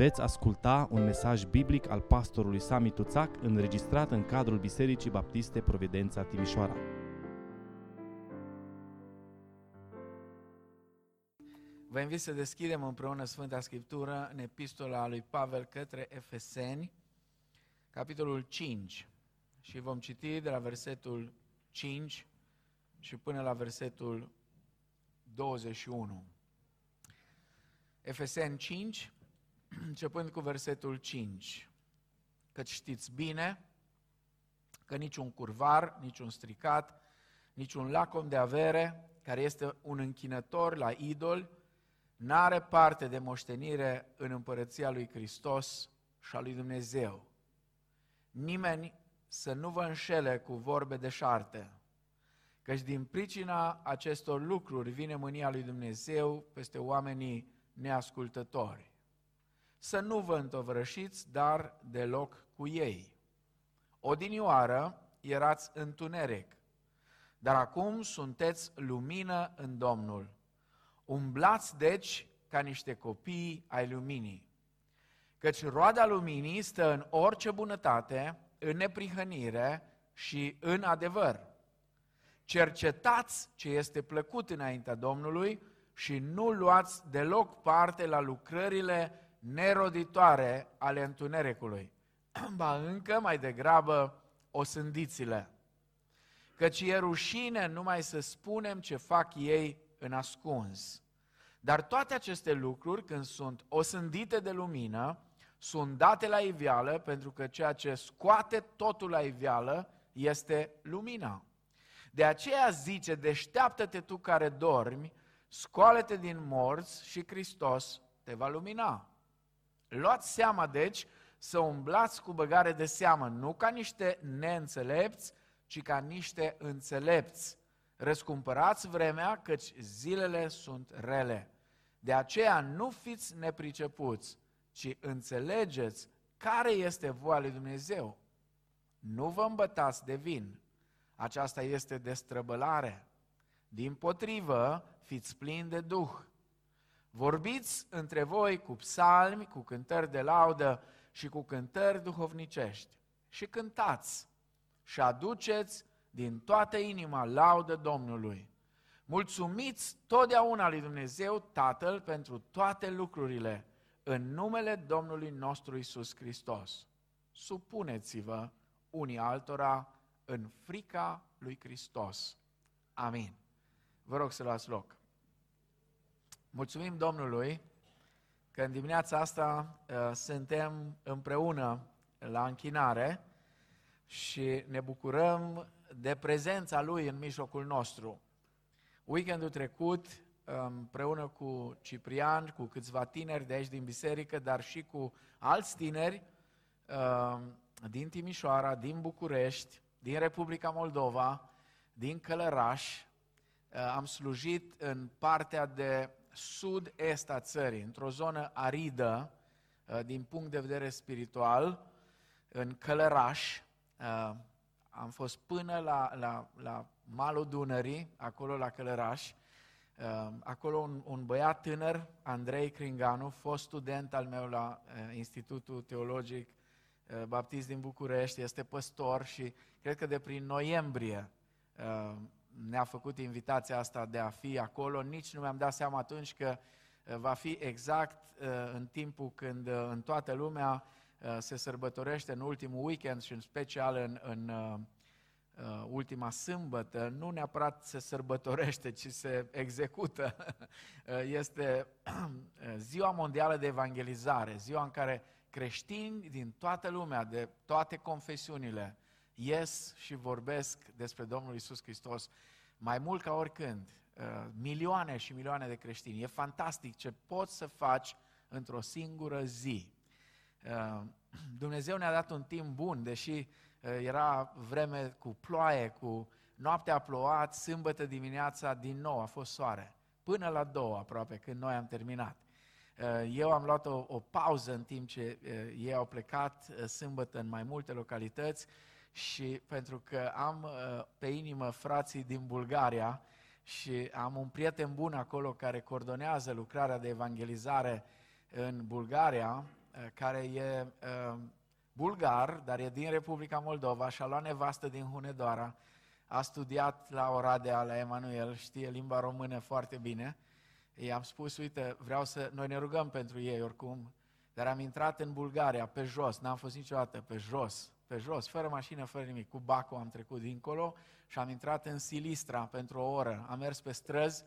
Veți asculta un mesaj biblic al pastorului Sami Tuțac înregistrat în cadrul Bisericii Baptiste Providența Timișoara. Vă invit să deschidem împreună Sfânta Scriptură în epistola lui Pavel către Efeseni, capitolul 5. Și vom citi de la versetul 5 și până la versetul 21. Efeseni 5, începând cu versetul 5. Că știți bine că niciun curvar, niciun stricat, niciun lacom de avere, care este un închinător la idol, n-are parte de moștenire în împărăția lui Hristos și a lui Dumnezeu. Nimeni să nu vă înșele cu vorbe de șarte, căci din pricina acestor lucruri vine mânia lui Dumnezeu peste oamenii neascultători. Să nu vă întovărășiți, dar deloc cu ei. Odinioară erați întuneric, dar acum sunteți lumină în Domnul. Umblați, deci, ca niște copii ai luminii. Căci roada luminii stă în orice bunătate, în neprihănire și în adevăr. Cercetați ce este plăcut înaintea Domnului și nu luați deloc parte la lucrările neroditoare ale întunericului, ba încă mai degrabă osândiți-le. Căci e rușine numai să spunem ce fac ei în ascuns. Dar toate aceste lucruri, când sunt osândite de lumină, sunt date la iveală, pentru că ceea ce scoate totul la iveală este lumina. De aceea zice, deșteaptă-te tu care dormi, scoală-te din morți și Hristos te va lumina. Luați seama, deci, să umblați cu băgare de seamă, nu ca niște neînțelepți, ci ca niște înțelepți. Răscumpărați vremea, căci zilele sunt rele. De aceea nu fiți nepricepuți, ci înțelegeți care este voia lui Dumnezeu. Nu vă îmbătați de vin. Aceasta este destrăbălare. Din potrivă, fiți plini de Duh. Vorbiți între voi cu psalmi, cu cântări de laudă și cu cântări duhovnicești. Și cântați și aduceți din toată inima laudă Domnului. Mulțumiți totdeauna lui Dumnezeu Tatăl pentru toate lucrurile în numele Domnului nostru Isus Hristos. Supuneți-vă unii altora în frica lui Hristos. Amin. Vă rog să luați loc. Mulțumim Domnului că în dimineața asta uh, suntem împreună la închinare și ne bucurăm de prezența Lui în mijlocul nostru. Weekendul trecut, împreună cu Ciprian, cu câțiva tineri de aici din biserică, dar și cu alți tineri um, din Timișoara, din București, din Republica Moldova, din Călăraș, uh, am slujit în partea de sud-est a țării, într-o zonă aridă uh, din punct de vedere spiritual, în Călăraș. Uh, am fost până la, la, la malul Dunării, acolo la Călăraș. Uh, acolo un, un băiat tânăr, Andrei Cringanu, fost student al meu la Institutul Teologic Baptist din București, este păstor și cred că de prin noiembrie ne-a făcut invitația asta de a fi acolo, nici nu mi-am dat seama atunci că uh, va fi exact uh, în timpul când uh, în toată lumea se sărbătorește în ultimul weekend și în special în, în ultima sâmbătă, nu neapărat se sărbătorește, ci se execută. Este ziua mondială de evangelizare, ziua în care creștini din toată lumea, de toate confesiunile, ies și vorbesc despre Domnul Isus Hristos mai mult ca oricând. Uh, milioane și milioane de creștini. E fantastic ce poți să faci într-o singură zi. Uh, Dumnezeu ne-a dat un timp bun, deși uh, era vreme cu ploaie, cu noaptea a plouat, sâmbătă dimineața din nou a fost soare. Până la două aproape, când noi am terminat. Eu am luat o, o pauză în timp ce ei au plecat sâmbătă în mai multe localități și pentru că am uh, pe inimă frații din Bulgaria și am un prieten bun acolo care coordonează lucrarea de evangelizare în Bulgaria, uh, care e uh, bulgar, dar e din Republica Moldova și a luat nevastă din Hunedoara, a studiat la Oradea, la Emanuel, știe limba română foarte bine. I-am spus, uite, vreau să... Noi ne rugăm pentru ei oricum, dar am intrat în Bulgaria, pe jos, n-am fost niciodată, pe jos, pe jos, fără mașină, fără nimic. Cu bacul am trecut dincolo și am intrat în Silistra pentru o oră. Am mers pe străzi,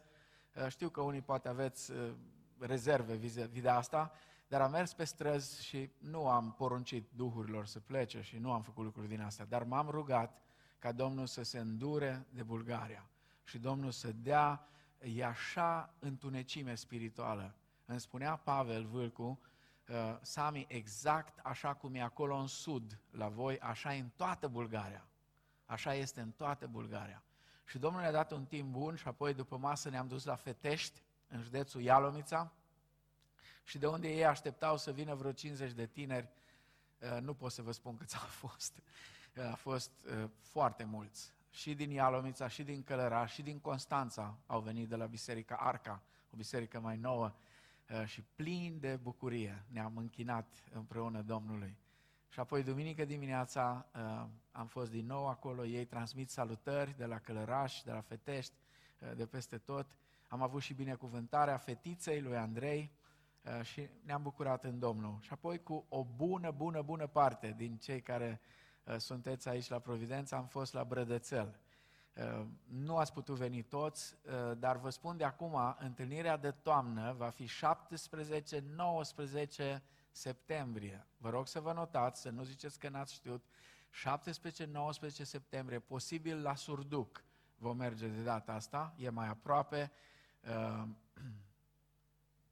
uh, știu că unii poate aveți uh, rezerve vis de asta, dar am mers pe străzi și nu am poruncit duhurilor să plece și nu am făcut lucruri din astea, dar m-am rugat ca Domnul să se îndure de Bulgaria și Domnul să dea, e așa întunecime spirituală. Îmi spunea Pavel Vâlcu, uh, Sami, exact așa cum e acolo în sud la voi, așa e în toată Bulgaria. Așa este în toată Bulgaria. Și Domnul ne-a dat un timp bun și apoi după masă ne-am dus la Fetești, în județul Ialomița, și de unde ei așteptau să vină vreo 50 de tineri, uh, nu pot să vă spun câți au fost. Uh, a fost uh, foarte mulți. Și din Ialomița, și din Călăraș, și din Constanța au venit de la Biserica Arca, o biserică mai nouă, și plin de bucurie ne-am închinat împreună Domnului. Și apoi, duminică dimineața, am fost din nou acolo, ei transmit salutări de la Călăraș, de la Fetești, de peste tot. Am avut și binecuvântarea fetiței lui Andrei, Uh, și ne-am bucurat în Domnul. Și apoi cu o bună, bună, bună parte din cei care uh, sunteți aici la Providență am fost la Brădățel. Uh, nu ați putut veni toți, dar vă spun de acum, întâlnirea de toamnă va fi 17-19 septembrie. Vă rog să vă notați, să nu ziceți că n-ați știut. 17-19 septembrie, posibil la Surduc. Vom merge de data asta, e mai aproape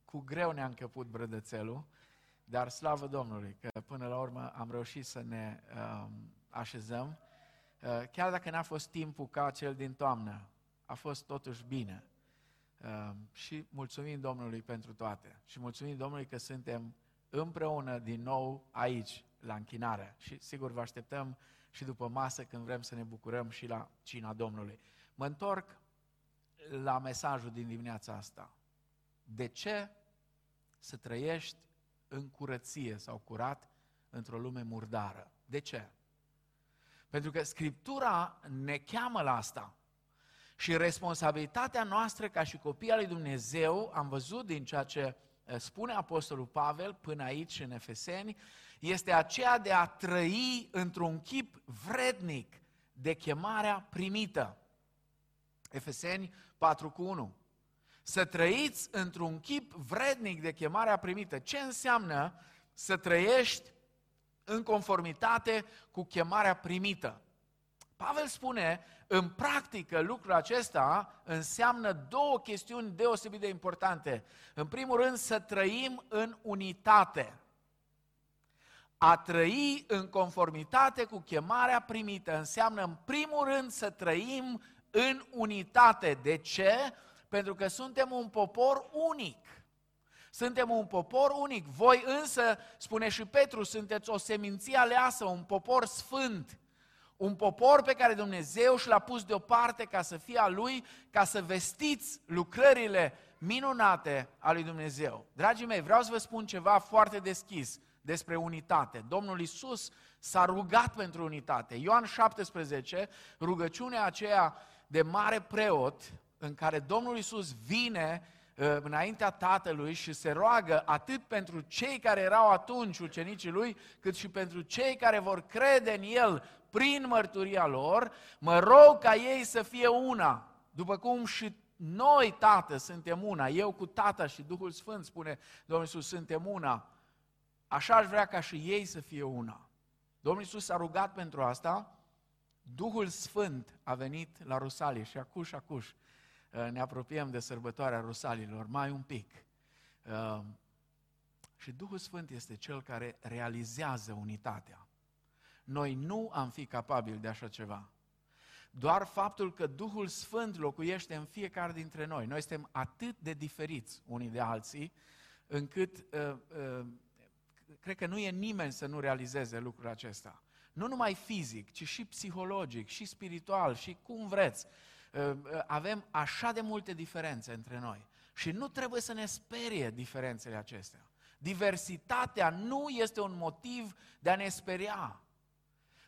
cu greu ne-a încăput brădățelul, dar slavă Domnului că până la urmă am reușit să ne uh, așezăm. Uh, chiar dacă n-a fost timpul ca cel din toamnă, a fost totuși bine. Uh, și mulțumim Domnului pentru toate. Și mulțumim Domnului că suntem împreună din nou aici, la închinare. Și sigur vă așteptăm și după masă când vrem să ne bucurăm și la cina Domnului. Mă întorc la mesajul din dimineața asta. De ce să trăiești în curăție sau curat într-o lume murdară. De ce? Pentru că Scriptura ne cheamă la asta. Și responsabilitatea noastră ca și copii al lui Dumnezeu, am văzut din ceea ce eh, spune Apostolul Pavel până aici în Efeseni, este aceea de a trăi într-un chip vrednic de chemarea primită. Efeseni 4 cu 1 să trăiți într-un chip vrednic de chemarea primită. Ce înseamnă să trăiești în conformitate cu chemarea primită? Pavel spune, în practică, lucrul acesta înseamnă două chestiuni deosebit de importante. În primul rând, să trăim în unitate. A trăi în conformitate cu chemarea primită înseamnă, în primul rând, să trăim în unitate. De ce? Pentru că suntem un popor unic. Suntem un popor unic. Voi însă, spune și Petru, sunteți o seminție aleasă, un popor sfânt. Un popor pe care Dumnezeu și l-a pus deoparte ca să fie a Lui, ca să vestiți lucrările minunate a lui Dumnezeu. Dragii mei, vreau să vă spun ceva foarte deschis despre unitate. Domnul Isus s-a rugat pentru unitate. Ioan 17, rugăciunea aceea de mare preot, în care Domnul Isus vine uh, înaintea Tatălui și se roagă atât pentru cei care erau atunci ucenicii lui, cât și pentru cei care vor crede în El prin mărturia lor, mă rog ca ei să fie una, după cum și noi, Tată, suntem una, eu cu Tata și Duhul Sfânt, spune Domnul Iisus, suntem una. Așa aș vrea ca și ei să fie una. Domnul Iisus s-a rugat pentru asta, Duhul Sfânt a venit la Rusalie și acuș, acuș, Uh, ne apropiem de sărbătoarea Rusalilor, mai un pic. Uh, și Duhul Sfânt este Cel care realizează unitatea. Noi nu am fi capabili de așa ceva. Doar faptul că Duhul Sfânt locuiește în fiecare dintre noi. Noi suntem atât de diferiți unii de alții, încât uh, uh, cred că nu e nimeni să nu realizeze lucrul acesta. Nu numai fizic, ci și psihologic, și spiritual, și cum vreți. Ă, ă, avem așa de multe diferențe între noi. Și nu trebuie să ne sperie diferențele acestea. Diversitatea nu este un motiv de a ne speria.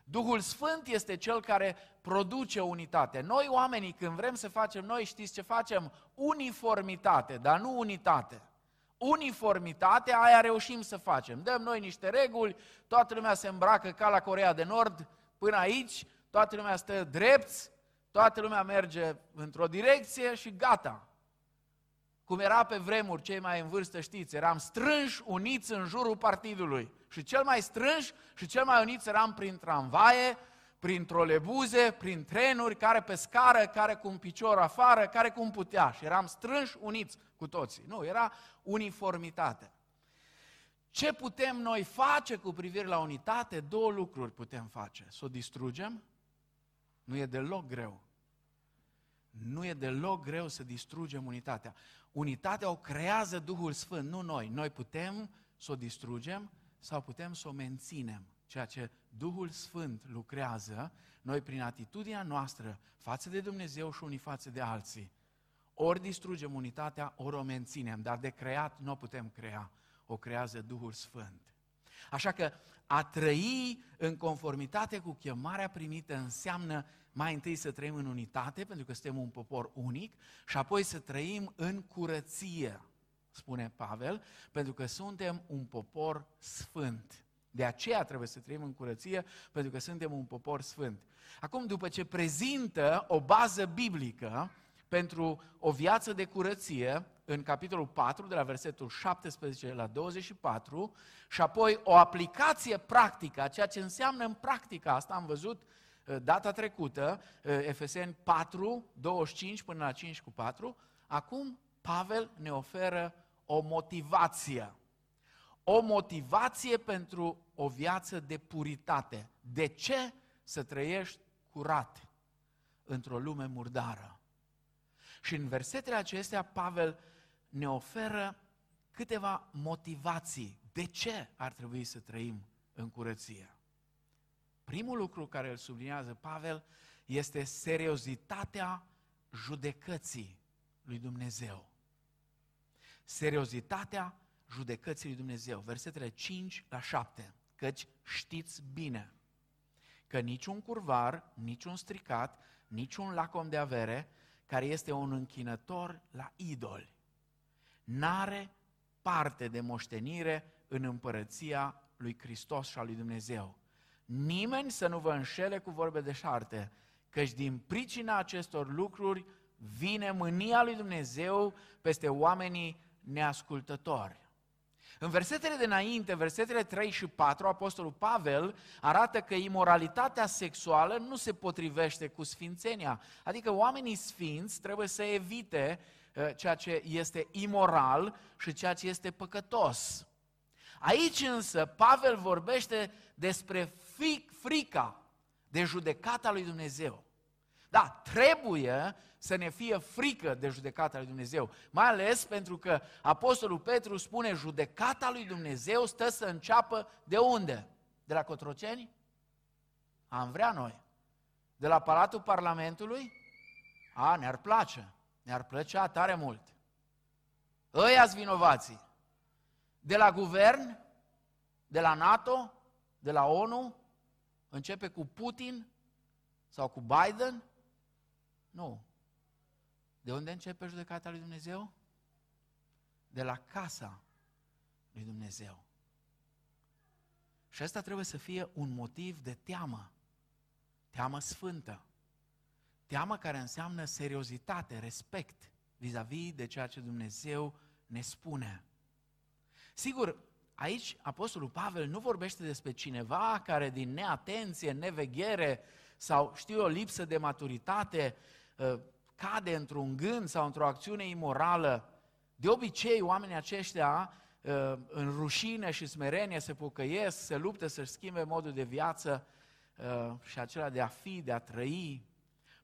Duhul Sfânt este cel care produce unitate. Noi oamenii când vrem să facem noi, știți ce facem? Uniformitate, dar nu unitate. Uniformitate, aia reușim să facem. Dăm noi niște reguli, toată lumea se îmbracă ca la Corea de Nord, până aici, toată lumea stă drept, toată lumea merge într-o direcție și gata. Cum era pe vremuri, cei mai în vârstă știți, eram strânși, uniți în jurul partidului. Și cel mai strânși și cel mai uniți eram prin tramvaie, prin trolebuze, prin trenuri, care pe scară, care cu un picior afară, care cum putea. Și eram strânși, uniți cu toții. Nu, era uniformitate. Ce putem noi face cu privire la unitate? Două lucruri putem face. Să o distrugem? Nu e deloc greu. Nu e deloc greu să distrugem unitatea. Unitatea o creează Duhul Sfânt, nu noi. Noi putem să o distrugem sau putem să o menținem. Ceea ce Duhul Sfânt lucrează, noi prin atitudinea noastră față de Dumnezeu și unii față de alții, ori distrugem unitatea, ori o menținem, dar de creat nu o putem crea, o creează Duhul Sfânt. Așa că a trăi în conformitate cu chemarea primită înseamnă mai întâi să trăim în unitate, pentru că suntem un popor unic, și apoi să trăim în curăție, spune Pavel, pentru că suntem un popor sfânt. De aceea trebuie să trăim în curăție, pentru că suntem un popor sfânt. Acum, după ce prezintă o bază biblică pentru o viață de curăție, în capitolul 4, de la versetul 17 la 24, și apoi o aplicație practică a ceea ce înseamnă în practică, asta am văzut uh, data trecută, uh, Efeseni 4, 25 până la 5 cu 4, acum Pavel ne oferă o motivație. O motivație pentru o viață de puritate. De ce să trăiești curat într-o lume murdară? Și în versetele acestea, Pavel ne oferă câteva motivații. De ce ar trebui să trăim în curăție? Primul lucru care îl subliniază Pavel este seriozitatea judecății lui Dumnezeu. Seriozitatea judecății lui Dumnezeu. Versetele 5 la 7. Căci știți bine că niciun curvar, niciun stricat, niciun lacom de avere, care este un închinător la idoli, n-are parte de moștenire în împărăția lui Hristos și a lui Dumnezeu. Nimeni să nu vă înșele cu vorbe de șarte, căci din pricina acestor lucruri vine mânia lui Dumnezeu peste oamenii neascultători. În versetele de înainte, versetele 3 și 4, Apostolul Pavel arată că imoralitatea sexuală nu se potrivește cu sfințenia. Adică oamenii sfinți trebuie să evite uh, ceea ce este imoral și ceea ce este păcătos. Aici însă Pavel vorbește despre frica de judecata lui Dumnezeu. Da, trebuie să ne fie frică de judecata lui Dumnezeu. Mai ales pentru că Apostolul Petru spune judecata lui Dumnezeu stă să înceapă de unde? De la Cotroceni? Am vrea noi. De la Palatul Parlamentului? A, ne-ar place. Ne-ar plăcea tare mult. ăia vinovații. De la guvern? De la NATO? De la ONU? Începe cu Putin? Sau cu Biden? Nu. De unde începe judecata lui Dumnezeu? De la casa lui Dumnezeu. Și asta trebuie să fie un motiv de teamă. Teamă sfântă. Teamă care înseamnă seriozitate, respect vis-a-vis de ceea ce Dumnezeu ne spune. Sigur, aici Apostolul Pavel nu vorbește despre cineva care din neatenție, neveghere sau știu o lipsă de maturitate ă, cade într-un gând sau într-o acțiune imorală, de obicei oamenii aceștia uh, în rușine și smerenie se pocăiesc, se luptă să-și schimbe modul de viață uh, și acela de a fi, de a trăi.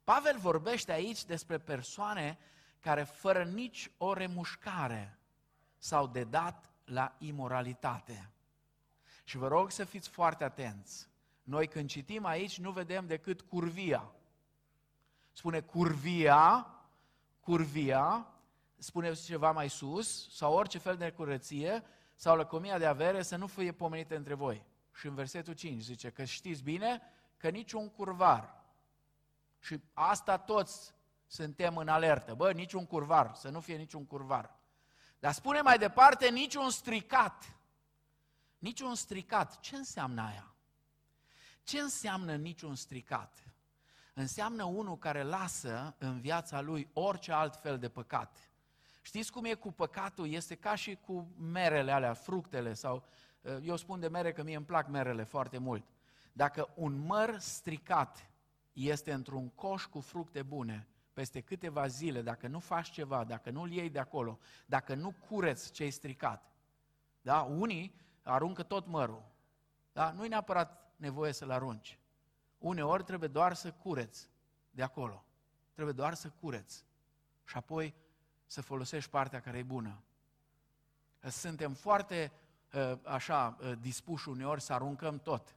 Pavel vorbește aici despre persoane care fără nici o remușcare s-au dedat la imoralitate. Și vă rog să fiți foarte atenți. Noi când citim aici nu vedem decât curvia spune curvia, curvia, spune ceva mai sus, sau orice fel de curăție, sau lăcomia de avere să nu fie pomenite între voi. Și în versetul 5 zice că știți bine că niciun curvar, și asta toți suntem în alertă, bă, niciun curvar, să nu fie niciun curvar. Dar spune mai departe, niciun stricat. Niciun stricat. Ce înseamnă aia? Ce înseamnă niciun stricat? Înseamnă unul care lasă în viața lui orice alt fel de păcat. Știți cum e cu păcatul? Este ca și cu merele alea, fructele sau... Eh, eu spun de mere că mie îmi plac merele foarte mult. Dacă un măr stricat este într-un coș cu fructe bune, peste câteva zile, dacă nu faci ceva, dacă nu-l iei de acolo, dacă nu cureți ce-ai stricat, da? Unii aruncă tot mărul. Da? Nu-i neapărat nevoie să-l arunci. Uneori trebuie doar să cureți de acolo. Trebuie doar să cureți. Și apoi să folosești partea care e bună. Suntem foarte ă, așa ă, dispuși uneori să aruncăm tot.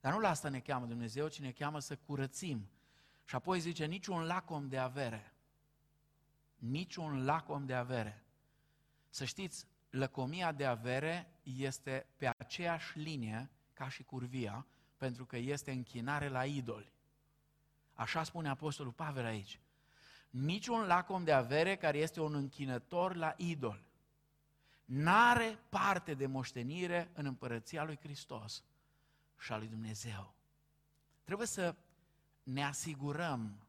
Dar nu la asta ne cheamă Dumnezeu, ci ne cheamă să curățim. Și apoi zice, niciun lacom de avere. Niciun lacom de avere. Să știți, lăcomia de avere este pe aceeași linie ca și curvia, pentru că este închinare la idoli. Așa spune Apostolul Pavel aici. Niciun lacom de avere care este un închinător la idol n-are parte de moștenire în împărăția lui Hristos și a lui Dumnezeu. Trebuie să ne asigurăm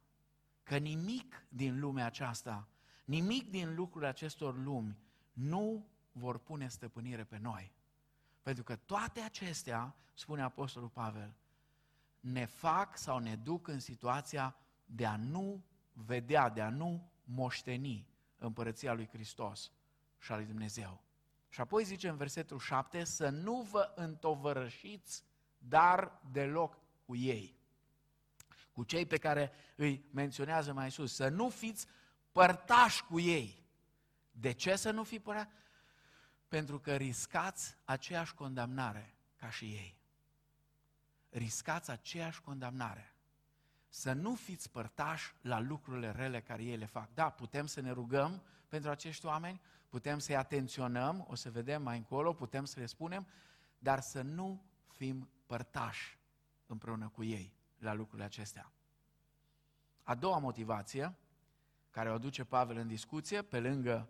că nimic din lumea aceasta, nimic din lucrurile acestor lumi nu vor pune stăpânire pe noi. Pentru că toate acestea, spune Apostolul Pavel, ne fac sau ne duc în situația de a nu vedea, de a nu moșteni împărăția lui Hristos și a lui Dumnezeu. Și apoi zice în versetul 7 să nu vă întovărășiți dar deloc cu ei. Cu cei pe care îi menționează mai sus. Să nu fiți părtași cu ei. De ce să nu fi părtași? Pentru că riscați aceeași condamnare ca și ei. Riscați aceeași condamnare. Să nu fiți părtași la lucrurile rele care ei le fac. Da, putem să ne rugăm pentru acești oameni, putem să-i atenționăm, o să vedem mai încolo, putem să le spunem, dar să nu fim părtași împreună cu ei la lucrurile acestea. A doua motivație care o aduce Pavel în discuție, pe lângă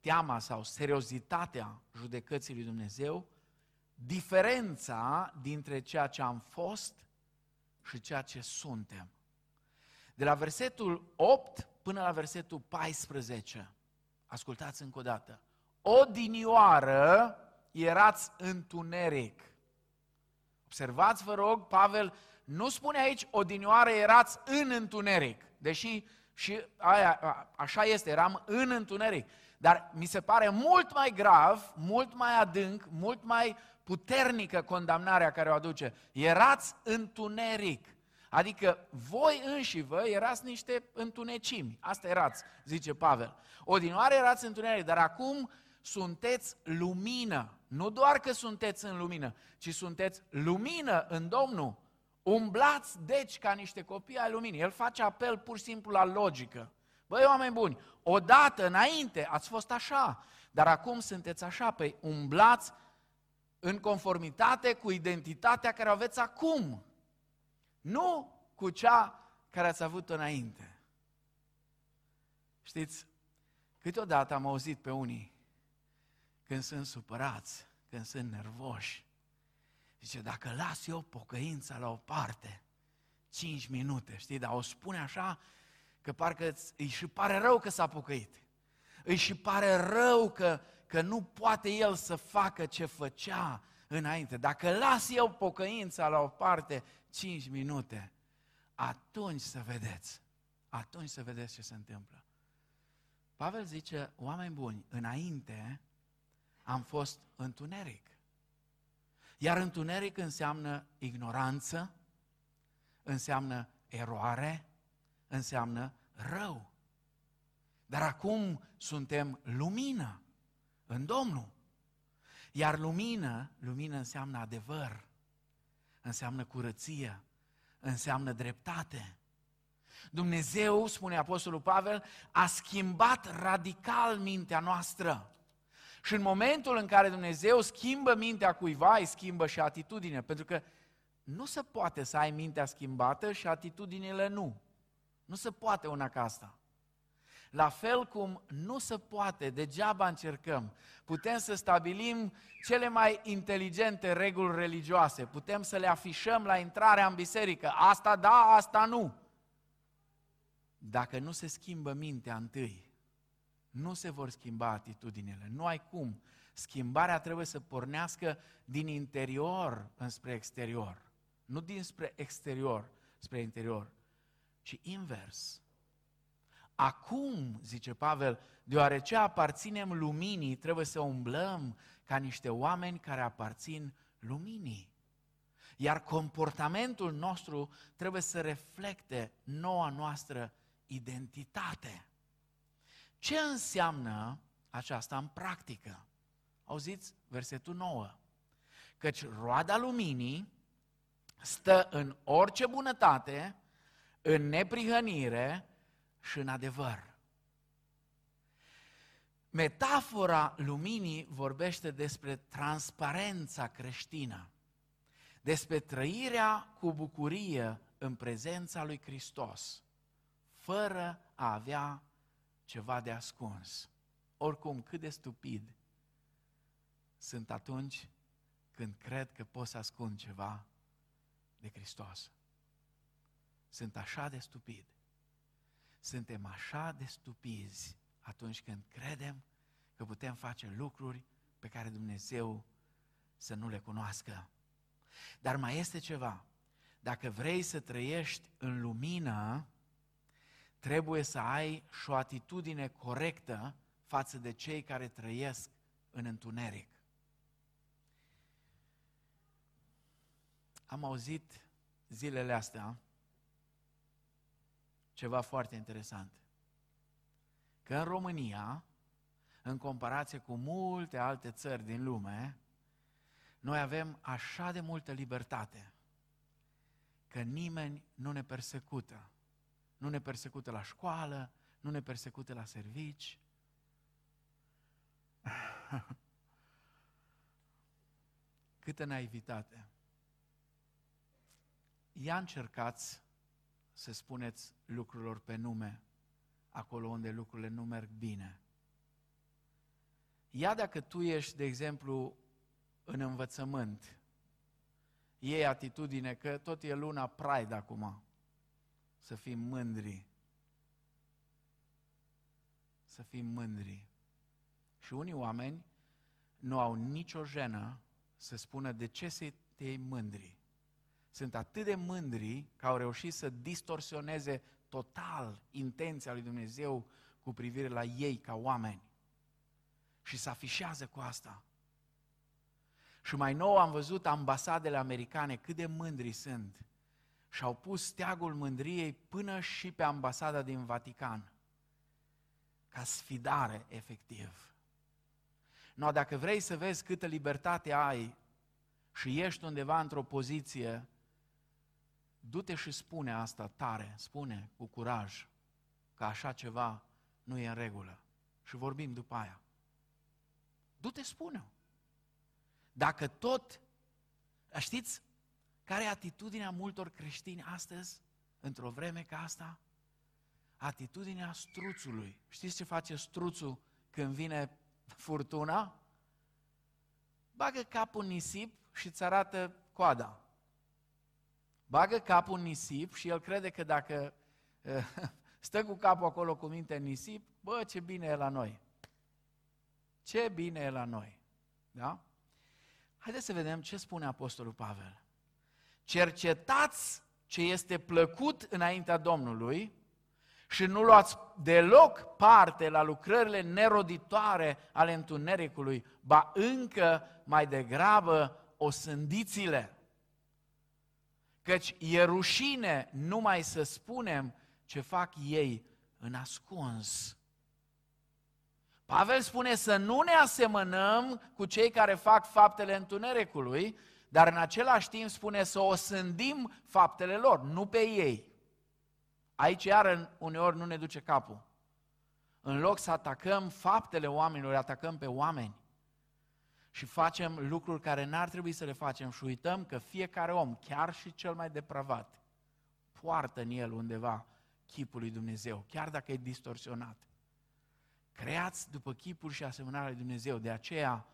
teama sau seriozitatea judecății lui Dumnezeu, diferența dintre ceea ce am fost și ceea ce suntem. De la versetul 8 până la versetul 14, ascultați încă o dată, odinioară erați întuneric, Observați, vă rog, Pavel nu spune aici odinioară erați în întuneric, deși și aia, așa este, eram în întuneric. Dar mi se pare mult mai grav, mult mai adânc, mult mai puternică condamnarea care o aduce. Erați întuneric. Adică voi înși vă erați niște întunecimi. Asta erați, zice Pavel. Odinoare erați întuneric, dar acum sunteți lumină. Nu doar că sunteți în lumină, ci sunteți lumină în Domnul. Umblați, deci, ca niște copii ai luminii. El face apel pur și simplu la logică. Băi, oameni buni, odată, înainte, ați fost așa, dar acum sunteți așa, păi umblați în conformitate cu identitatea care o aveți acum, nu cu cea care ați avut înainte. Știți, câteodată am auzit pe unii când sunt supărați, când sunt nervoși. Zice, dacă las eu pocăința la o parte, 5 minute, știi, dar o spune așa că parcă îți și pare rău că s-a pocăit. Îi și pare rău că, că nu poate el să facă ce făcea înainte. Dacă las eu pocăința la o parte 5 minute, atunci să vedeți, atunci să vedeți ce se întâmplă. Pavel zice, oameni buni, înainte am fost întuneric. Iar întuneric înseamnă ignoranță, înseamnă eroare, înseamnă rău. Dar acum suntem lumină în Domnul. Iar lumină, lumină înseamnă adevăr, înseamnă curăție, înseamnă dreptate. Dumnezeu, spune Apostolul Pavel, a schimbat radical mintea noastră. Și în momentul în care Dumnezeu schimbă mintea cuiva, îi schimbă și atitudinea, pentru că nu se poate să ai mintea schimbată și atitudinile nu. Nu se poate una ca asta. La fel cum nu se poate, degeaba încercăm. Putem să stabilim cele mai inteligente reguli religioase, putem să le afișăm la intrarea în biserică, asta da, asta nu. Dacă nu se schimbă mintea întâi, nu se vor schimba atitudinile, nu ai cum. Schimbarea trebuie să pornească din interior înspre exterior, nu dinspre exterior spre interior, ci invers. Acum, zice Pavel, deoarece aparținem luminii, trebuie să umblăm ca niște oameni care aparțin luminii. Iar comportamentul nostru trebuie să reflecte noua noastră identitate. Ce înseamnă aceasta în practică? Auziți versetul 9. Căci roada luminii stă în orice bunătate, în neprihănire și în adevăr. Metafora luminii vorbește despre transparența creștină, despre trăirea cu bucurie în prezența lui Hristos, fără a avea ceva de ascuns. Oricum, cât de stupid sunt atunci când cred că pot să ascund ceva de Hristos. Sunt așa de stupid. Suntem așa de stupizi atunci când credem că putem face lucruri pe care Dumnezeu să nu le cunoască. Dar mai este ceva. Dacă vrei să trăiești în lumină, trebuie să ai și o atitudine corectă față de cei care trăiesc în întuneric. Am auzit zilele astea ceva foarte interesant. Că în România, în comparație cu multe alte țări din lume, noi avem așa de multă libertate că nimeni nu ne persecută. Nu ne persecută la școală, nu ne persecută la servici. Câtă naivitate. Ia încercați să spuneți lucrurilor pe nume, acolo unde lucrurile nu merg bine. Ia dacă tu ești, de exemplu, în învățământ, iei atitudine că tot e luna Pride acum, să fim mândri. Să fim mândri. Și unii oameni nu au nicio jenă să spună de ce să te iei mândri sunt atât de mândri că au reușit să distorsioneze total intenția lui Dumnezeu cu privire la ei ca oameni. Și se afișează cu asta. Și mai nou am văzut ambasadele americane cât de mândri sunt. Și au pus steagul mândriei până și pe ambasada din Vatican. Ca sfidare, efectiv. No, dacă vrei să vezi câtă libertate ai și ești undeva într-o poziție du-te și spune asta tare, spune cu curaj că așa ceva nu e în regulă. Și vorbim după aia. Du-te, spune Dacă tot, știți care e atitudinea multor creștini astăzi, într-o vreme ca asta? Atitudinea struțului. Știți ce face struțul când vine furtuna? Bagă capul în nisip și îți arată coada bagă capul în nisip și el crede că dacă eh, stă cu capul acolo cu minte în nisip, bă, ce bine e la noi. Ce bine e la noi. Da? Haideți să vedem ce spune Apostolul Pavel. Cercetați ce este plăcut înaintea Domnului și nu luați deloc parte la lucrările neroditoare ale întunericului, ba încă mai degrabă osândiți-le. Căci e rușine numai să spunem ce fac ei în ascuns. Pavel spune să nu ne asemănăm cu cei care fac faptele întunericului, dar în același timp spune să o sândim faptele lor, nu pe ei. Aici iar uneori nu ne duce capul. În loc să atacăm faptele oamenilor, atacăm pe oameni. și facem lucruri care n-ar trebui să le facem și uităm că fiecare om, chiar și cel mai depravat, poartă în el undeva chipul lui Dumnezeu, chiar dacă e distorsionat. Creați după chipul și asemănarea lui Dumnezeu. De aceea,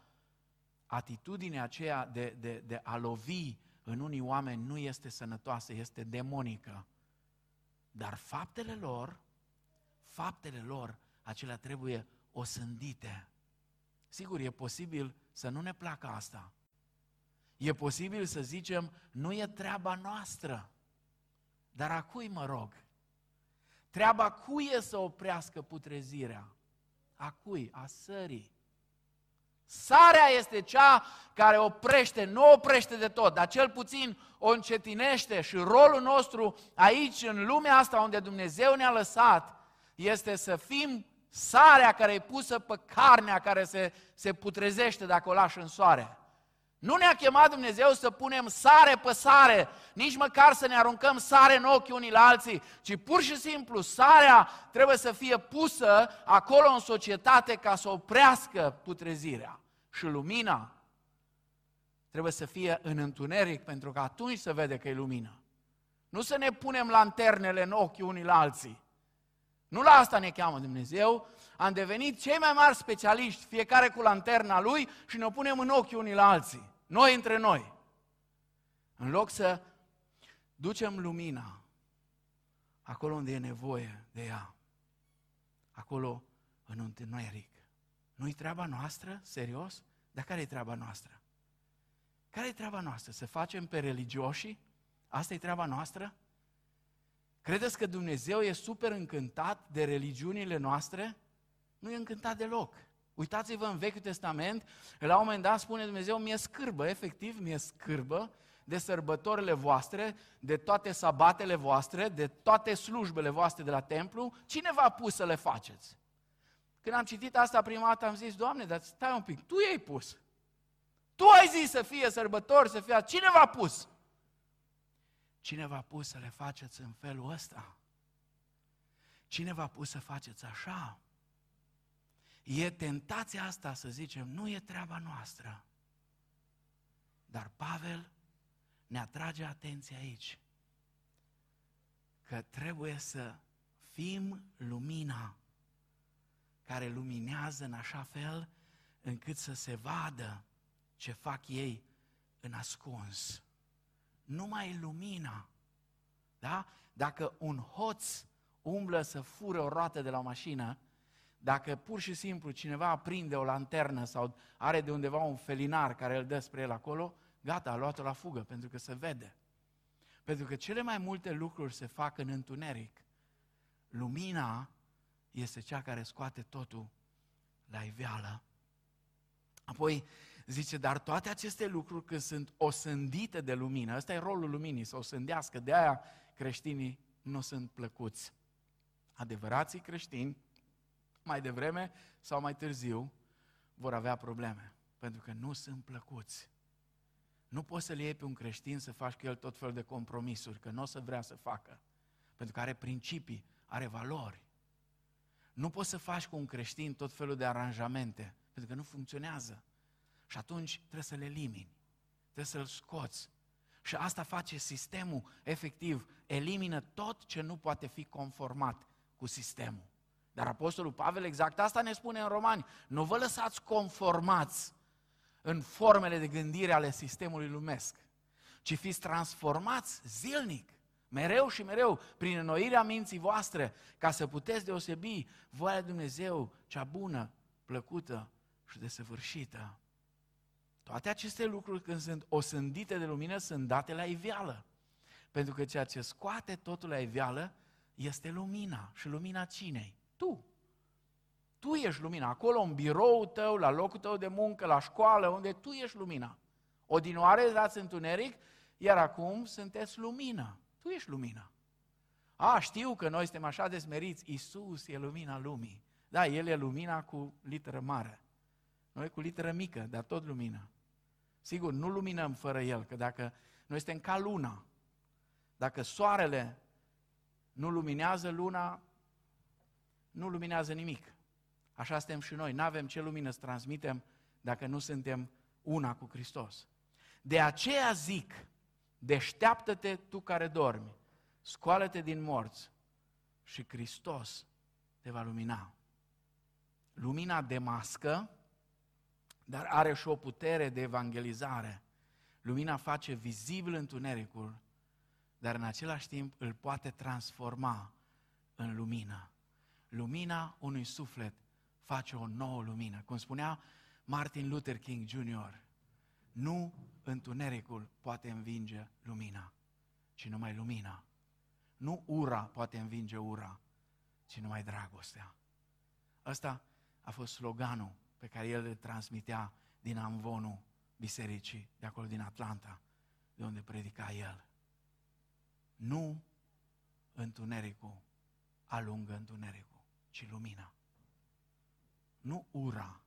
atitudinea aceea de, de, de a lovi în unii oameni nu este sănătoasă, este demonică. Dar faptele lor, faptele lor, acelea trebuie osândite. Sigur, e posibil să nu ne placă asta. E posibil să zicem, nu e treaba noastră. Dar a cui mă rog? Treaba cui e să oprească putrezirea? A cui? A sării. Sarea este cea care oprește, nu oprește de tot, dar cel puțin o încetinește și rolul nostru aici, în lumea asta unde Dumnezeu ne-a lăsat, este să fim sarea care e pusă pe carnea care se, se putrezește dacă o lași în soare. Nu ne-a chemat Dumnezeu să punem sare pe sare, nici măcar să ne aruncăm sare în ochi unii la alții, ci pur și simplu sarea trebuie să fie pusă acolo în societate ca să oprească putrezirea. Și lumina trebuie să fie în întuneric, pentru că atunci se vede că e lumină. Nu să ne punem lanternele în ochi unii la alții. Nu la asta ne cheamă Dumnezeu, am devenit cei mai mari specialiști, fiecare cu lanterna lui și ne punem în ochi unii la alții, noi între noi. În loc să ducem lumina acolo unde e nevoie de ea, acolo în întuneric. Nu-i treaba noastră? Serios? Dar care e treaba noastră? Care e treaba noastră? Să facem pe religioși? Asta e treaba noastră? Credeți că Dumnezeu e super încântat de religiunile noastre? Nu e încântat deloc. Uitați-vă în Vechiul Testament, la un moment dat spune Dumnezeu, mi-e scârbă, efectiv mi-e scârbă de sărbătorile voastre, de toate sabatele voastre, de toate slujbele voastre de la templu, cine v-a pus să le faceți? Când am citit asta prima dată, am zis, Doamne, dar stai un pic, Tu i-ai pus. Tu ai zis să fie sărbători, să fie... Cine v-a pus? Cine v-a pus să le faceți în felul ăsta? Cine v-a pus să faceți așa? E tentația asta să zicem, nu e treaba noastră. Dar Pavel ne atrage atenția aici că trebuie să fim lumina care luminează în așa fel încât să se vadă ce fac ei în ascuns. Numai lumina. Da? Dacă un hoț umblă să fură o roată de la o mașină, dacă pur și simplu cineva aprinde o lanternă sau are de undeva un felinar care îl dă spre el acolo, gata, a luat-o la fugă, pentru că se vede. Pentru că cele mai multe lucruri se fac în întuneric. Lumina este cea care scoate totul la iveală. Apoi zice, dar toate aceste lucruri când sunt osândite de lumină, ăsta e rolul luminii, să osândească, de aia creștinii nu sunt plăcuți. Adevărații creștini, mai devreme sau mai târziu, vor avea probleme, pentru că nu sunt plăcuți. Nu poți să-l iei pe un creștin să faci cu el tot fel de compromisuri, că nu o să vrea să facă, pentru că are principii, are valori. Nu poți să faci cu un creștin tot felul de aranjamente, pentru că nu funcționează. Și atunci trebuie să le elimini, trebuie să-l scoți. Și asta face sistemul, efectiv, elimină tot ce nu poate fi conformat cu sistemul. Dar Apostolul Pavel exact asta ne spune în Romani. Nu vă lăsați conformați în formele de gândire ale sistemului lumesc, ci fiți transformați zilnic mereu și mereu, prin înnoirea minții voastre, ca să puteți deosebi voia Dumnezeu, cea bună, plăcută și desăvârșită. Toate aceste lucruri, când sunt osândite de lumină, sunt date la iveală. Pentru că ceea ce scoate totul la iveală este lumina. Și lumina cinei? Tu. Tu ești lumina. Acolo, în birou tău, la locul tău de muncă, la școală, unde tu ești lumina. Odinoare dați întuneric, iar acum sunteți lumină. Tu ești lumina. A, știu că noi suntem așa de smeriți. Iisus e lumina lumii. Da, El e lumina cu literă mare. Noi cu literă mică, dar tot lumină. Sigur, nu luminăm fără El, că dacă noi suntem ca luna, dacă soarele nu luminează luna, nu luminează nimic. Așa suntem și noi. Nu avem ce lumină să transmitem dacă nu suntem una cu Hristos. De aceea zic, deșteaptă-te tu care dormi, scoală-te din morți și Hristos te va lumina. Lumina demască, dar are și o putere de evangelizare. Lumina face vizibil întunericul, dar în același timp îl poate transforma în lumină. Lumina unui suflet face o nouă lumină. Cum spunea Martin Luther King Jr., nu întunericul poate învinge lumina, ci numai lumina. Nu ura poate învinge ura, ci numai dragostea. Ăsta a fost sloganul pe care el îl transmitea din amvonul bisericii de acolo din Atlanta, de unde predica el. Nu întunericul alungă întunericul, ci lumina. Nu ura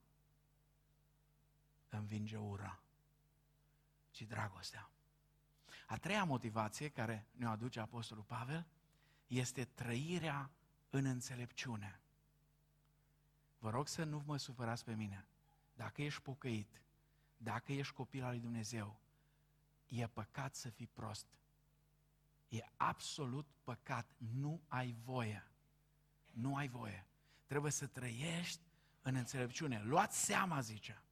învinge ura, ci dragostea. A treia motivație care ne-o aduce Apostolul Pavel este trăirea în înțelepciune. Vă rog să nu mă supărați pe mine. Dacă ești pocăit, dacă ești copil al lui Dumnezeu, e păcat să fii prost. E absolut păcat. Nu ai voie. Nu ai voie. Trebuie să trăiești în înțelepciune. Luați seama, zice.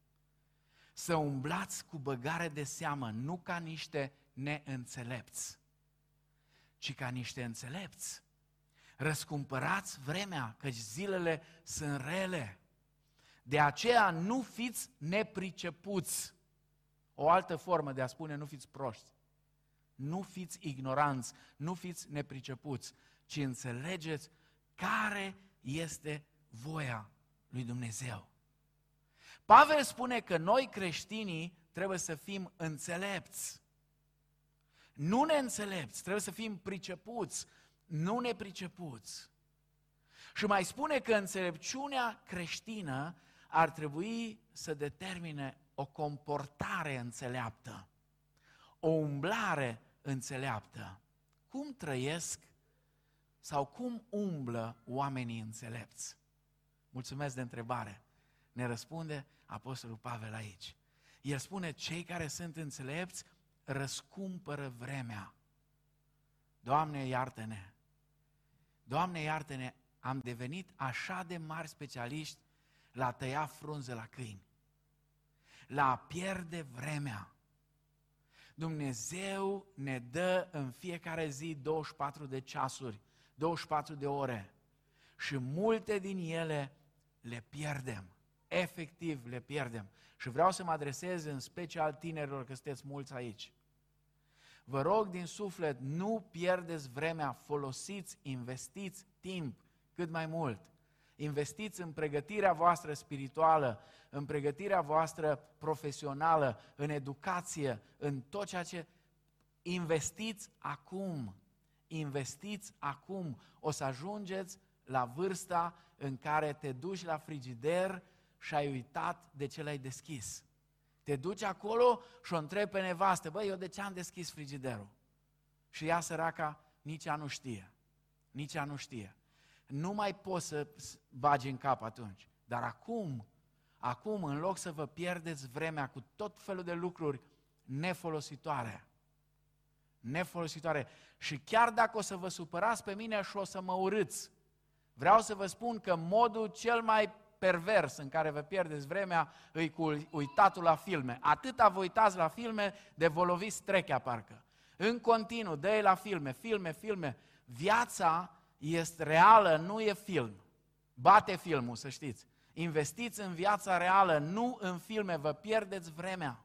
Să umblați cu băgare de seamă, nu ca niște neînțelepți, ci ca niște înțelepți. Răscumpărați vremea, căci zilele sunt rele. De aceea nu fiți nepricepuți. O altă formă de a spune nu fiți proști. Nu fiți ignoranți, nu fiți nepricepuți, ci înțelegeți care este voia lui Dumnezeu. Pavel spune că noi creștinii trebuie să fim înțelepți. Nu neînțelepți, trebuie să fim pricepuți, nu nepricepuți. Și mai spune că înțelepciunea creștină ar trebui să determine o comportare înțeleaptă, o umblare înțeleaptă. Cum trăiesc sau cum umblă oamenii înțelepți? Mulțumesc de întrebare. Ne răspunde Apostolul Pavel aici. El spune, cei care sunt înțelepți răscumpără vremea. Doamne, iartă-ne! Doamne, iartă-ne! Am devenit așa de mari specialiști la a tăia frunze la câini, la a pierde vremea. Dumnezeu ne dă în fiecare zi 24 de ceasuri, 24 de ore și multe din ele le pierdem. Efectiv le pierdem. Și vreau să mă adresez în special tinerilor, că sunteți mulți aici. Vă rog din suflet, nu pierdeți vremea, folosiți, investiți timp cât mai mult. Investiți în pregătirea voastră spirituală, în pregătirea voastră profesională, în educație, în tot ceea ce investiți acum. Investiți acum. O să ajungeți la vârsta în care te duci la frigider și ai uitat de ce l-ai deschis. Te duci acolo și o întrebi pe nevastă, băi, eu de ce am deschis frigiderul? Și ea săraca nici ea nu știe. Nici ea nu știe. Nu mai poți să bagi în cap atunci. Dar acum, acum, în loc să vă pierdeți vremea cu tot felul de lucruri nefolositoare, nefolositoare, și chiar dacă o să vă supărați pe mine și o să mă urâți, vreau să vă spun că modul cel mai pervers în care vă pierdeți vremea îi cu uitatul la filme. Atâta vă uitați la filme de vă loviți trechea parcă. În continuu, dă la filme, filme, filme. Viața este reală, nu e film. Bate filmul, să știți. Investiți în viața reală, nu în filme, vă pierdeți vremea.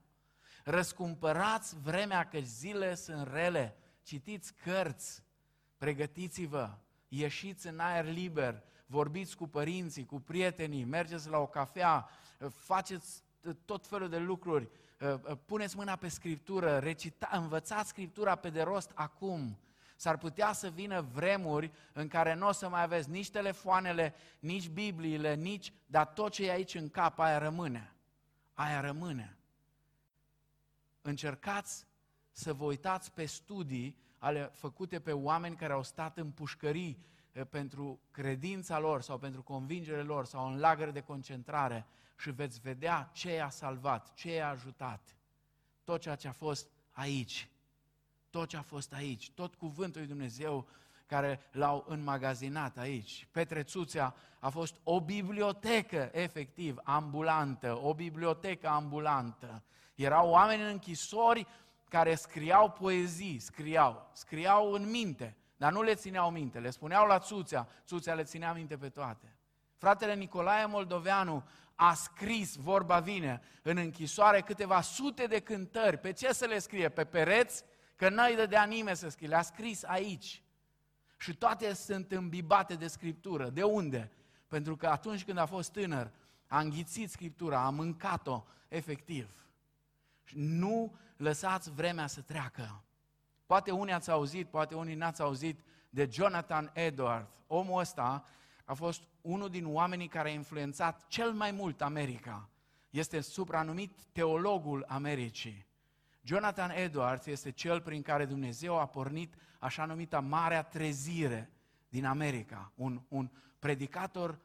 Răscumpărați vremea, că zile sunt rele. Citiți cărți, pregătiți-vă, ieșiți în aer liber, vorbiți cu părinții, cu prietenii, mergeți la o cafea, faceți tot felul de lucruri, puneți mâna pe Scriptură, recita, învățați Scriptura pe de rost acum. S-ar putea să vină vremuri în care nu o să mai aveți nici telefoanele, nici Bibliile, nici, dar tot ce e aici în cap, aia rămâne. Aia rămâne. Încercați să vă uitați pe studii ale făcute pe oameni care au stat în pușcării eh, pentru credința lor sau pentru convingerile lor sau în lagăre de concentrare și veți vedea ce i-a salvat, ce i-a ajutat. Tot ceea ce a fost aici. Tot ce a fost aici. Tot cuvântul lui Dumnezeu care l-au înmagazinat aici. Petre Țuțea a fost o bibliotecă, efectiv, ambulantă, o bibliotecă ambulantă. Erau oameni în închisori care scriau poezii, scriau, scriau în minte, dar nu le țineau minte, le spuneau la Țuțea, Țuțea le ținea minte pe toate. Fratele Nicolae Moldoveanu a scris, vorba vine, în închisoare câteva sute de cântări. Pe ce să le scrie? Pe pereți? Că n-ai dădea nimeni să scrie. Le-a scris aici. Și toate sunt îmbibate de Scriptură. De unde? Pentru că atunci când a fost tânăr, a înghițit Scriptura, a mâncat-o efectiv. Nu lăsați vremea să treacă. Poate unii ați auzit, poate unii n-ați auzit de Jonathan Edward. Omul ăsta a fost unul din oamenii care a influențat cel mai mult America. Este supranumit teologul Americii. Jonathan Edwards este cel prin care Dumnezeu a pornit așa numita Marea Trezire din America. Un, un predicator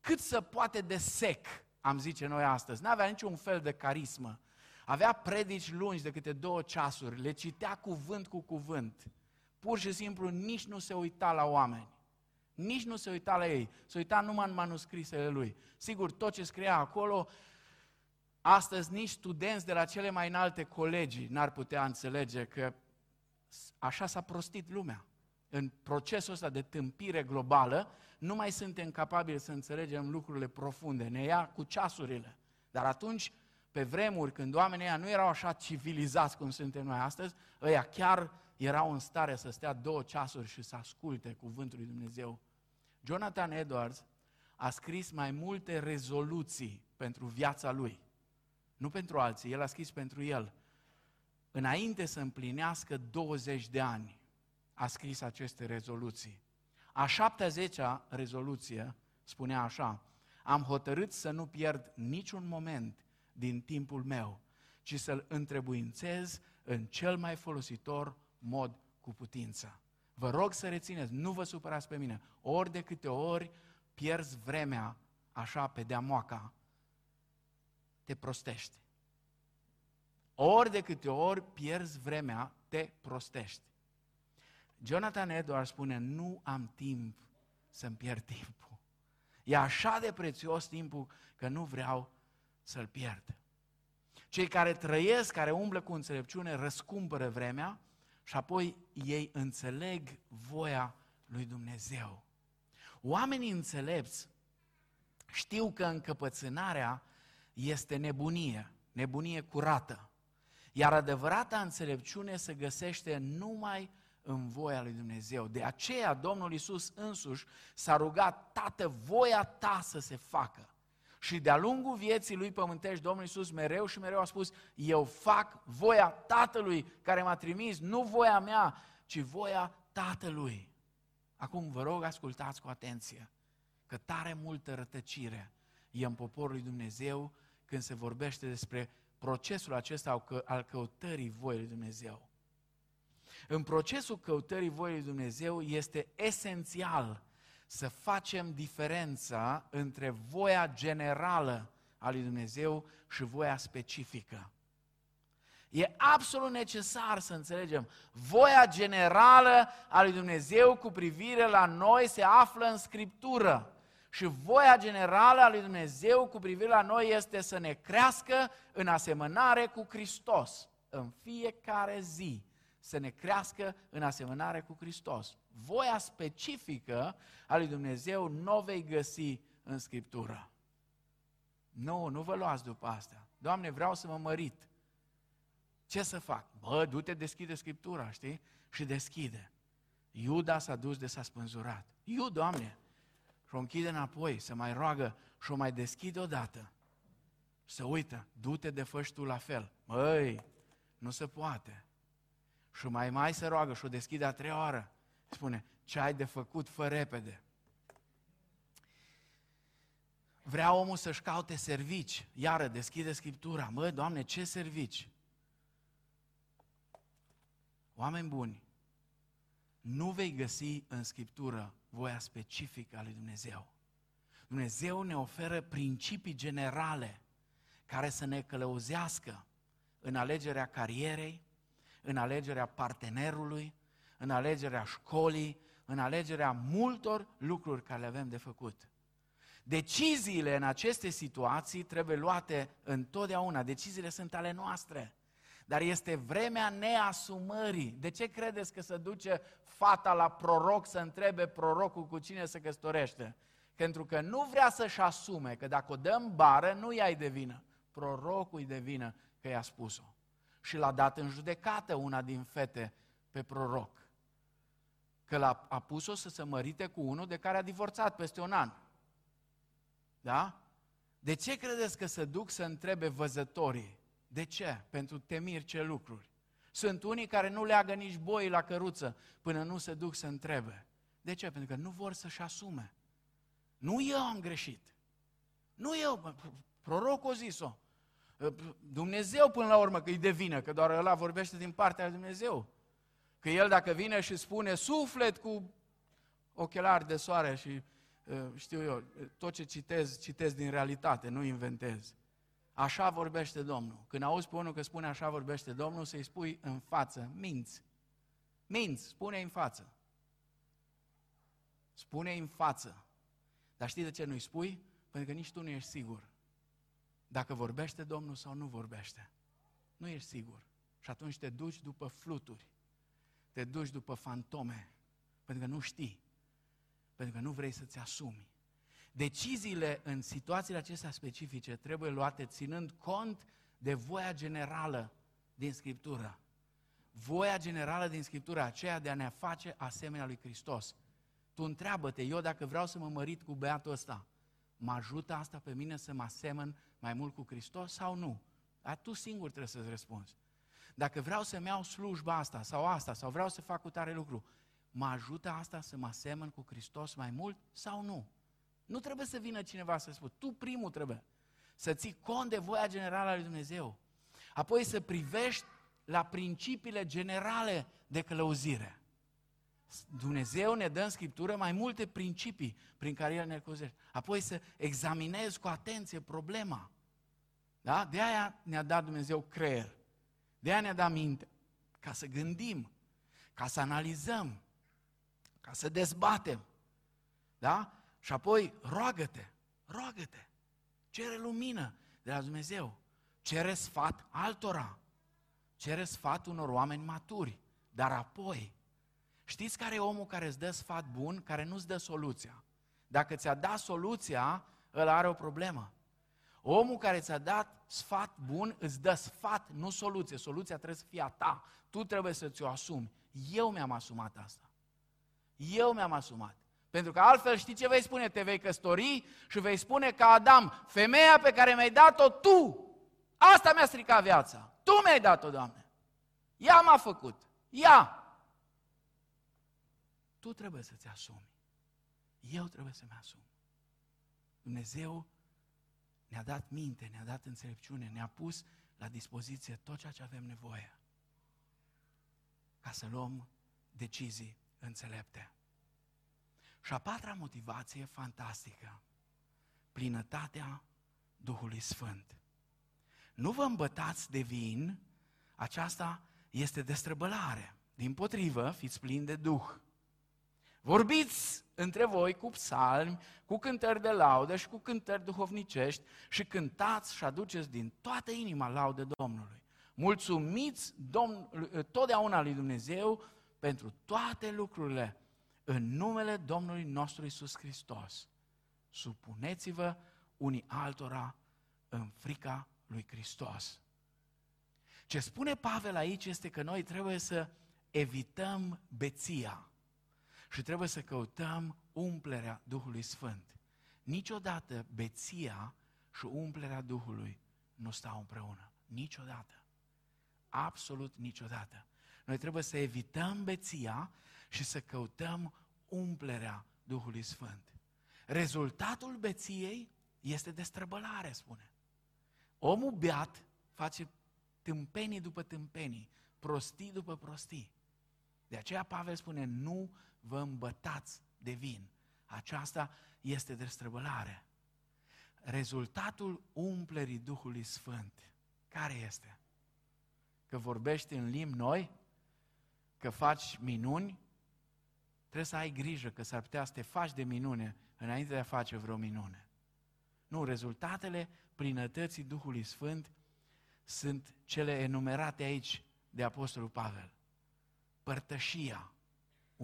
cât să poate de sec, am zice noi astăzi. N-avea niciun fel de carismă. Avea predici lungi de câte două ceasuri, le citea cuvânt cu cuvânt. Pur și simplu nici nu se uita la oameni. Nici nu se uita la ei. Se uita numai în manuscrisele lui. Sigur, tot ce scria acolo, astăzi nici studenți de la cele mai înalte colegii n-ar putea înțelege că așa s-a prostit lumea. În procesul ăsta de tâmpire globală, nu mai suntem capabili să înțelegem lucrurile profunde. Ne ia cu ceasurile. Dar atunci pe vremuri când oamenii ăia nu erau așa civilizați cum suntem noi astăzi, ăia chiar erau în stare să stea două ceasuri și să asculte cuvântul lui Dumnezeu. Jonathan Edwards a scris mai multe rezoluții pentru viața lui. Nu pentru alții, el a scris pentru el. Înainte să împlinească 20 de ani, a scris aceste rezoluții. A 70-a rezoluție spunea așa, am hotărât să nu pierd niciun moment din timpul meu, ci să-l întrebuințez în cel mai folositor mod cu putință. Vă rog să rețineți, nu vă supărați pe mine. Ori de câte ori pierzi vremea așa pe deamoaca, te prostești. Ori de câte ori pierzi vremea, te prostești. Jonathan Edwards spune, nu am timp să-mi pierd timpul. E așa de prețios timpul că nu vreau să-l pierd. Cei care trăiesc, care umblă cu înțelepciune, răscumpără vremea și apoi ei înțeleg voia lui Dumnezeu. Oamenii înțelepți știu că încăpățânarea este nebunie, nebunie curată. Iar adevărata înțelepciune se găsește numai în voia lui Dumnezeu. De aceea Domnul Isus însuși s-a rugat, Tată, voia ta să se facă. Și de-a lungul vieții lui pământești, Domnul Iisus mereu și mereu a spus, eu fac voia Tatălui care m-a trimis, nu voia mea, ci voia Tatălui. Acum vă rog, ascultați cu atenție, că tare multă rătăcire e în poporul lui Dumnezeu când se vorbește despre procesul acesta al căutării voii lui Dumnezeu. În procesul căutării voii lui Dumnezeu este esențial să facem diferența între voia generală a lui Dumnezeu și voia specifică. E absolut necesar să înțelegem. Voia generală a lui Dumnezeu cu privire la noi se află în Scriptură. Și voia generală a lui Dumnezeu cu privire la noi este să ne crească în asemănare cu Hristos. În fiecare zi să ne crească în asemănare cu Hristos. Voia specifică a lui Dumnezeu nu o vei găsi în Scriptură. Nu, nu vă luați după asta. Doamne, vreau să mă mărit. Ce să fac? Bă, du-te, deschide Scriptura, știi? Și deschide. Iuda s-a dus de s-a spânzurat. Iu, Doamne! Și o închide înapoi, să mai roagă și o mai deschide odată. Să uită, du-te de făși tu la fel. Măi, nu se poate. Și mai mai se roagă și o deschide a treia oară. Spune, ce ai de făcut, fă repede. Vrea omul să-și caute servici. Iară, deschide Scriptura. Mă, Doamne, ce servici? Oameni buni, nu vei găsi în Scriptură voia specifică a lui Dumnezeu. Dumnezeu ne oferă principii generale care să ne călăuzească în alegerea carierei, în alegerea partenerului, în alegerea școlii, în alegerea multor lucruri care le avem de făcut. Deciziile în aceste situații trebuie luate întotdeauna. Deciziile sunt ale noastre. Dar este vremea neasumării. De ce credeți că se duce fata la proroc să întrebe prorocul cu cine se căsătorește? Pentru că nu vrea să-și asume că dacă o dăm bară, nu i-ai de vină. Prorocul îi de vină că i-a spus-o. Și l-a dat în judecată una din fete pe proroc. Că l-a a pus-o să se mărite cu unul de care a divorțat peste un an. Da? De ce credeți că se duc să întrebe văzătorii? De ce? Pentru temiri ce lucruri. Sunt unii care nu leagă nici boi la căruță până nu se duc să întrebe. De ce? Pentru că nu vor să-și asume. Nu eu am greșit. Nu eu, prorocul a zis-o. Dumnezeu până la urmă că îi devină, că doar ăla vorbește din partea lui Dumnezeu. Că el dacă vine și spune suflet cu ochelari de soare și știu eu, tot ce citez, citez din realitate, nu inventez. Așa vorbește Domnul. Când auzi pe unul că spune așa vorbește Domnul, să-i spui în față, minți. Minți, spune în față. spune în față. Dar știi de ce nu-i spui? Pentru că nici tu nu ești sigur. Dacă vorbește Domnul sau nu vorbește. Nu ești sigur. Și atunci te duci după fluturi. Te duci după fantome. Pentru că nu știi. Pentru că nu vrei să-ți asumi. Deciziile în situațiile acestea specifice trebuie luate ținând cont de voia generală din Scriptură. Voia generală din Scriptură, aceea de a ne face asemenea lui Hristos. Tu întreabă-te, eu dacă vreau să mă mărit cu băiatul ăsta, mă ajută asta pe mine să mă asemăn mai mult cu Hristos sau nu? Dar tu singur trebuie să-ți răspunzi. Dacă vreau să-mi iau slujba asta sau asta, sau vreau să fac cu tare lucru, mă ajută asta să mă asemăn cu Hristos mai mult sau nu? Nu trebuie să vină cineva să spui, tu primul trebuie să ții cont de voia generală a lui Dumnezeu. Apoi să privești la principiile generale de călăuzire. Dumnezeu ne dă în Scriptură mai multe principii prin care El ne călăuzește. Apoi să examinezi cu atenție problema. Da? De aia ne-a dat Dumnezeu creier. De aia ne-a dat minte. Ca să gândim, ca să analizăm, ca să dezbatem. Da? Și apoi roagă-te, roagă-te, cere lumină de la Dumnezeu, cere sfat altora, cere sfat unor oameni maturi, dar apoi, știți care e omul care îți dă sfat bun, care nu-ți dă soluția? Dacă ți-a dat soluția, îl are o problemă. Omul care ți-a dat sfat bun îți dă sfat, nu soluție. Soluția trebuie să fie a ta. Tu trebuie să ți-o asumi. Eu mi-am asumat asta. Eu mi-am asumat. Pentru că altfel știi ce vei spune? Te vei căsători și vei spune ca Adam, femeia pe care mi-ai dat-o tu, asta mi-a stricat viața. Tu mi-ai dat-o, Doamne. Ea m-a făcut. Ea. Tu trebuie să-ți asumi. Eu trebuie să-mi asum. Dumnezeu ne-a dat minte, ne-a dat înțelepciune, ne-a pus la dispoziție tot ceea ce avem nevoie ca să luăm decizii înțelepte. Și a patra motivație fantastică, plinătatea Duhului Sfânt. Nu vă îmbătați de vin, aceasta este destrăbălare. Din potrivă, fiți plini de Duh. Vorbiți între voi cu psalmi, cu cântări de laudă și cu cântări duhovnicești și cântați și aduceți din toată inima laudă Domnului. Mulțumiți Domn, totdeauna lui Dumnezeu pentru toate lucrurile în numele Domnului nostru Isus Hristos, supuneți-vă unii altora în frica lui Hristos. Ce spune Pavel aici este că noi trebuie să evităm beția și trebuie să căutăm umplerea Duhului Sfânt. Niciodată beția și umplerea Duhului nu stau împreună. Niciodată. Absolut niciodată. Noi trebuie să evităm beția și să căutăm umplerea Duhului Sfânt. Rezultatul beției este destrăbălare, spune. Omul beat face tâmpenii după tâmpenii, prostii după prostii. De aceea Pavel spune, nu vă îmbătați de vin. Aceasta este destrăbălare. Rezultatul umplerii Duhului Sfânt, care este? Că vorbești în limbi noi? Că faci minuni? Trebuie să ai grijă că s-ar putea să te faci de minune înainte de a face vreo minune. Nu, rezultatele plinătății Duhului Sfânt sunt cele enumerate aici de Apostolul Pavel. Părtășia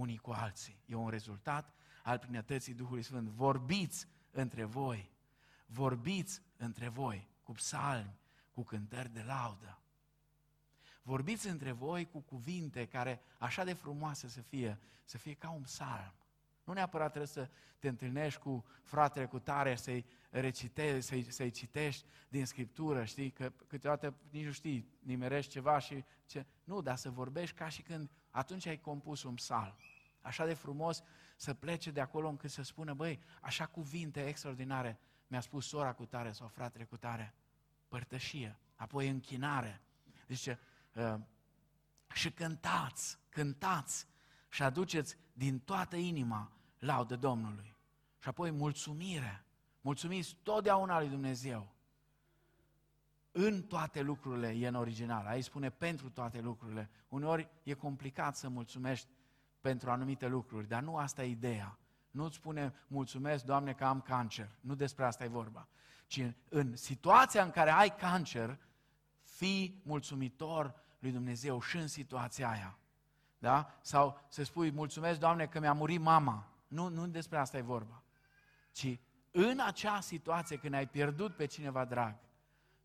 unii cu alții. E un rezultat al plinătății Duhului Sfânt. Vorbiți între voi, vorbiți între voi cu psalmi, cu cântări de laudă. Vorbiți între voi cu cuvinte care așa de frumoase să fie, să fie ca un psalm. Nu neapărat trebuie să te întâlnești cu fratele cu tare, să-i recitezi, să-i, să citești din Scriptură, știi? Că câteodată nici nu știi, nimerești ceva și ce... Nu, dar să vorbești ca și când atunci ai compus un psalm. Așa de frumos să plece de acolo încât să spună, băi, așa cuvinte extraordinare mi-a spus sora cu tare sau fratele cu tare. Părtășie, apoi închinare. Zice, uh, și cântați, cântați și aduceți din toată inima laudă Domnului. Și apoi mulțumire. Mulțumiți totdeauna lui Dumnezeu. În toate lucrurile e în original. Aici spune pentru toate lucrurile. Uneori e complicat să mulțumești pentru anumite lucruri, dar nu asta e ideea. Nu-ți spune mulțumesc, Doamne, că am cancer. Nu despre asta e vorba. Ci în, în situația în care ai cancer, fii mulțumitor lui Dumnezeu și în situația aia. Da? Sau să spui, mulțumesc, Doamne, că mi-a murit mama. Nu, nu despre asta e vorba. Ci în acea situație când ai pierdut pe cineva drag,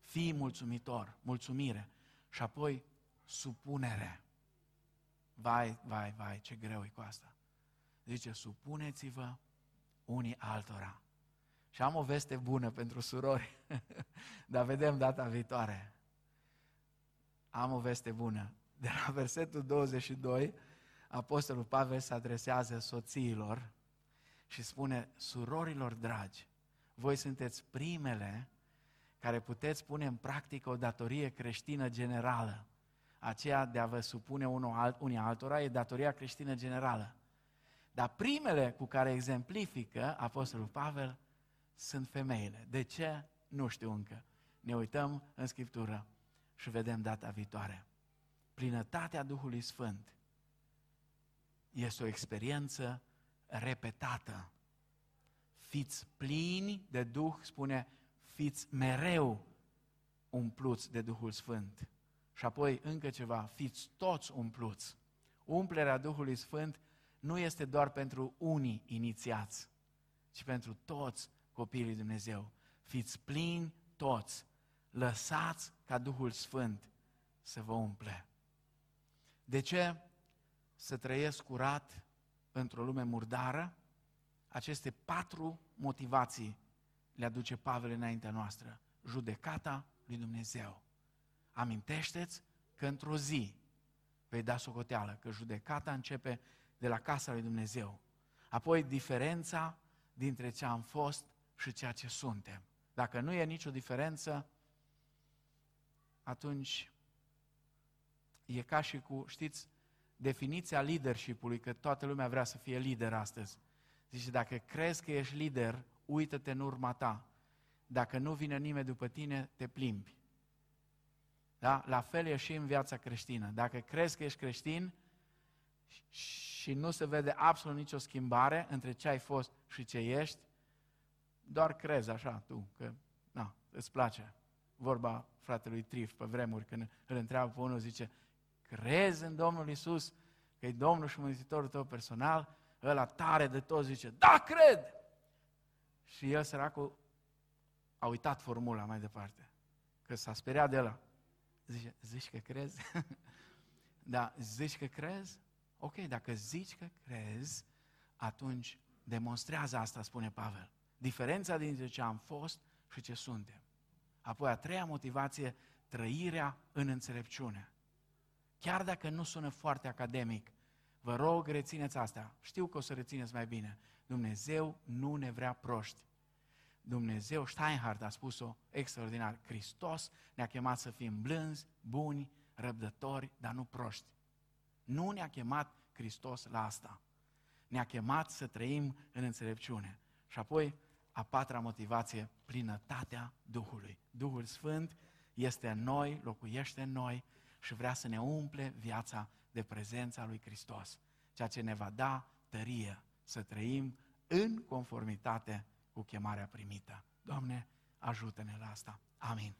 fii mulțumitor, mulțumire și apoi supunere. Vai, vai, vai, ce greu e cu asta. Zice, supuneți-vă unii altora. Și am o veste bună pentru surori, dar vedem data viitoare. Am o veste bună. De la versetul 22, Apostolul Pavel se adresează soțiilor și spune, surorilor dragi, voi sunteți primele care puteți pune în practică o datorie creștină generală. Aceea de a vă supune unii altora e datoria creștină generală. Dar primele cu care exemplifică Apostolul Pavel sunt femeile. De ce? Nu știu încă. Ne uităm în Scriptură și vedem data viitoare. Plinătatea Duhului Sfânt este o experiență repetată. Fiți plini de Duh, spune, fiți mereu umpluți de Duhul Sfânt. Și apoi încă ceva, fiți toți umpluți. Umplerea Duhului Sfânt nu este doar pentru unii inițiați, ci pentru toți copiii lui Dumnezeu. Fiți plini toți, lăsați ca Duhul Sfânt să vă umple. De ce să trăiesc curat într-o lume murdară? Aceste patru motivații le aduce Pavel înaintea noastră. Judecata lui Dumnezeu. Amintește-ți că într-o zi vei da socoteală, că judecata începe de la casa lui Dumnezeu. Apoi diferența dintre ce am fost și ceea ce suntem. Dacă nu e nicio diferență, atunci e ca și cu, știți, definiția leadership-ului, că toată lumea vrea să fie lider astăzi. Zice, dacă crezi că ești lider, uită-te în urma ta. Dacă nu vine nimeni după tine, te plimbi. Da? La fel e și în viața creștină. Dacă crezi că ești creștin și nu se vede absolut nicio schimbare între ce ai fost și ce ești, doar crezi așa tu, că na, îți place. Vorba fratelui Trif pe vremuri, când îl întreabă pe unul, zice, crezi în Domnul Isus, că e Domnul și Mântuitorul tău personal, ăla tare de tot zice, da, cred! Și el, săracul, a uitat formula mai departe, că s-a speriat de la. Zice, zici că crezi? da, zici că crezi? Ok, dacă zici că crezi, atunci demonstrează asta, spune Pavel. Diferența dintre ce am fost și ce suntem. Apoi a treia motivație, trăirea în înțelepciune. Chiar dacă nu sună foarte academic, vă rog, rețineți asta. Știu că o să rețineți mai bine. Dumnezeu nu ne vrea proști. Dumnezeu, Steinhardt a spus-o extraordinar, Hristos ne-a chemat să fim blânzi, buni, răbdători, dar nu proști. Nu ne-a chemat Hristos la asta. Ne-a chemat să trăim în înțelepciune. Și apoi, a patra motivație, plinătatea Duhului. Duhul Sfânt este în noi, locuiește în noi și vrea să ne umple viața de prezența lui Hristos, ceea ce ne va da tărie să trăim în conformitate cu chemarea primită. Doamne, ajută-ne la asta. Amin.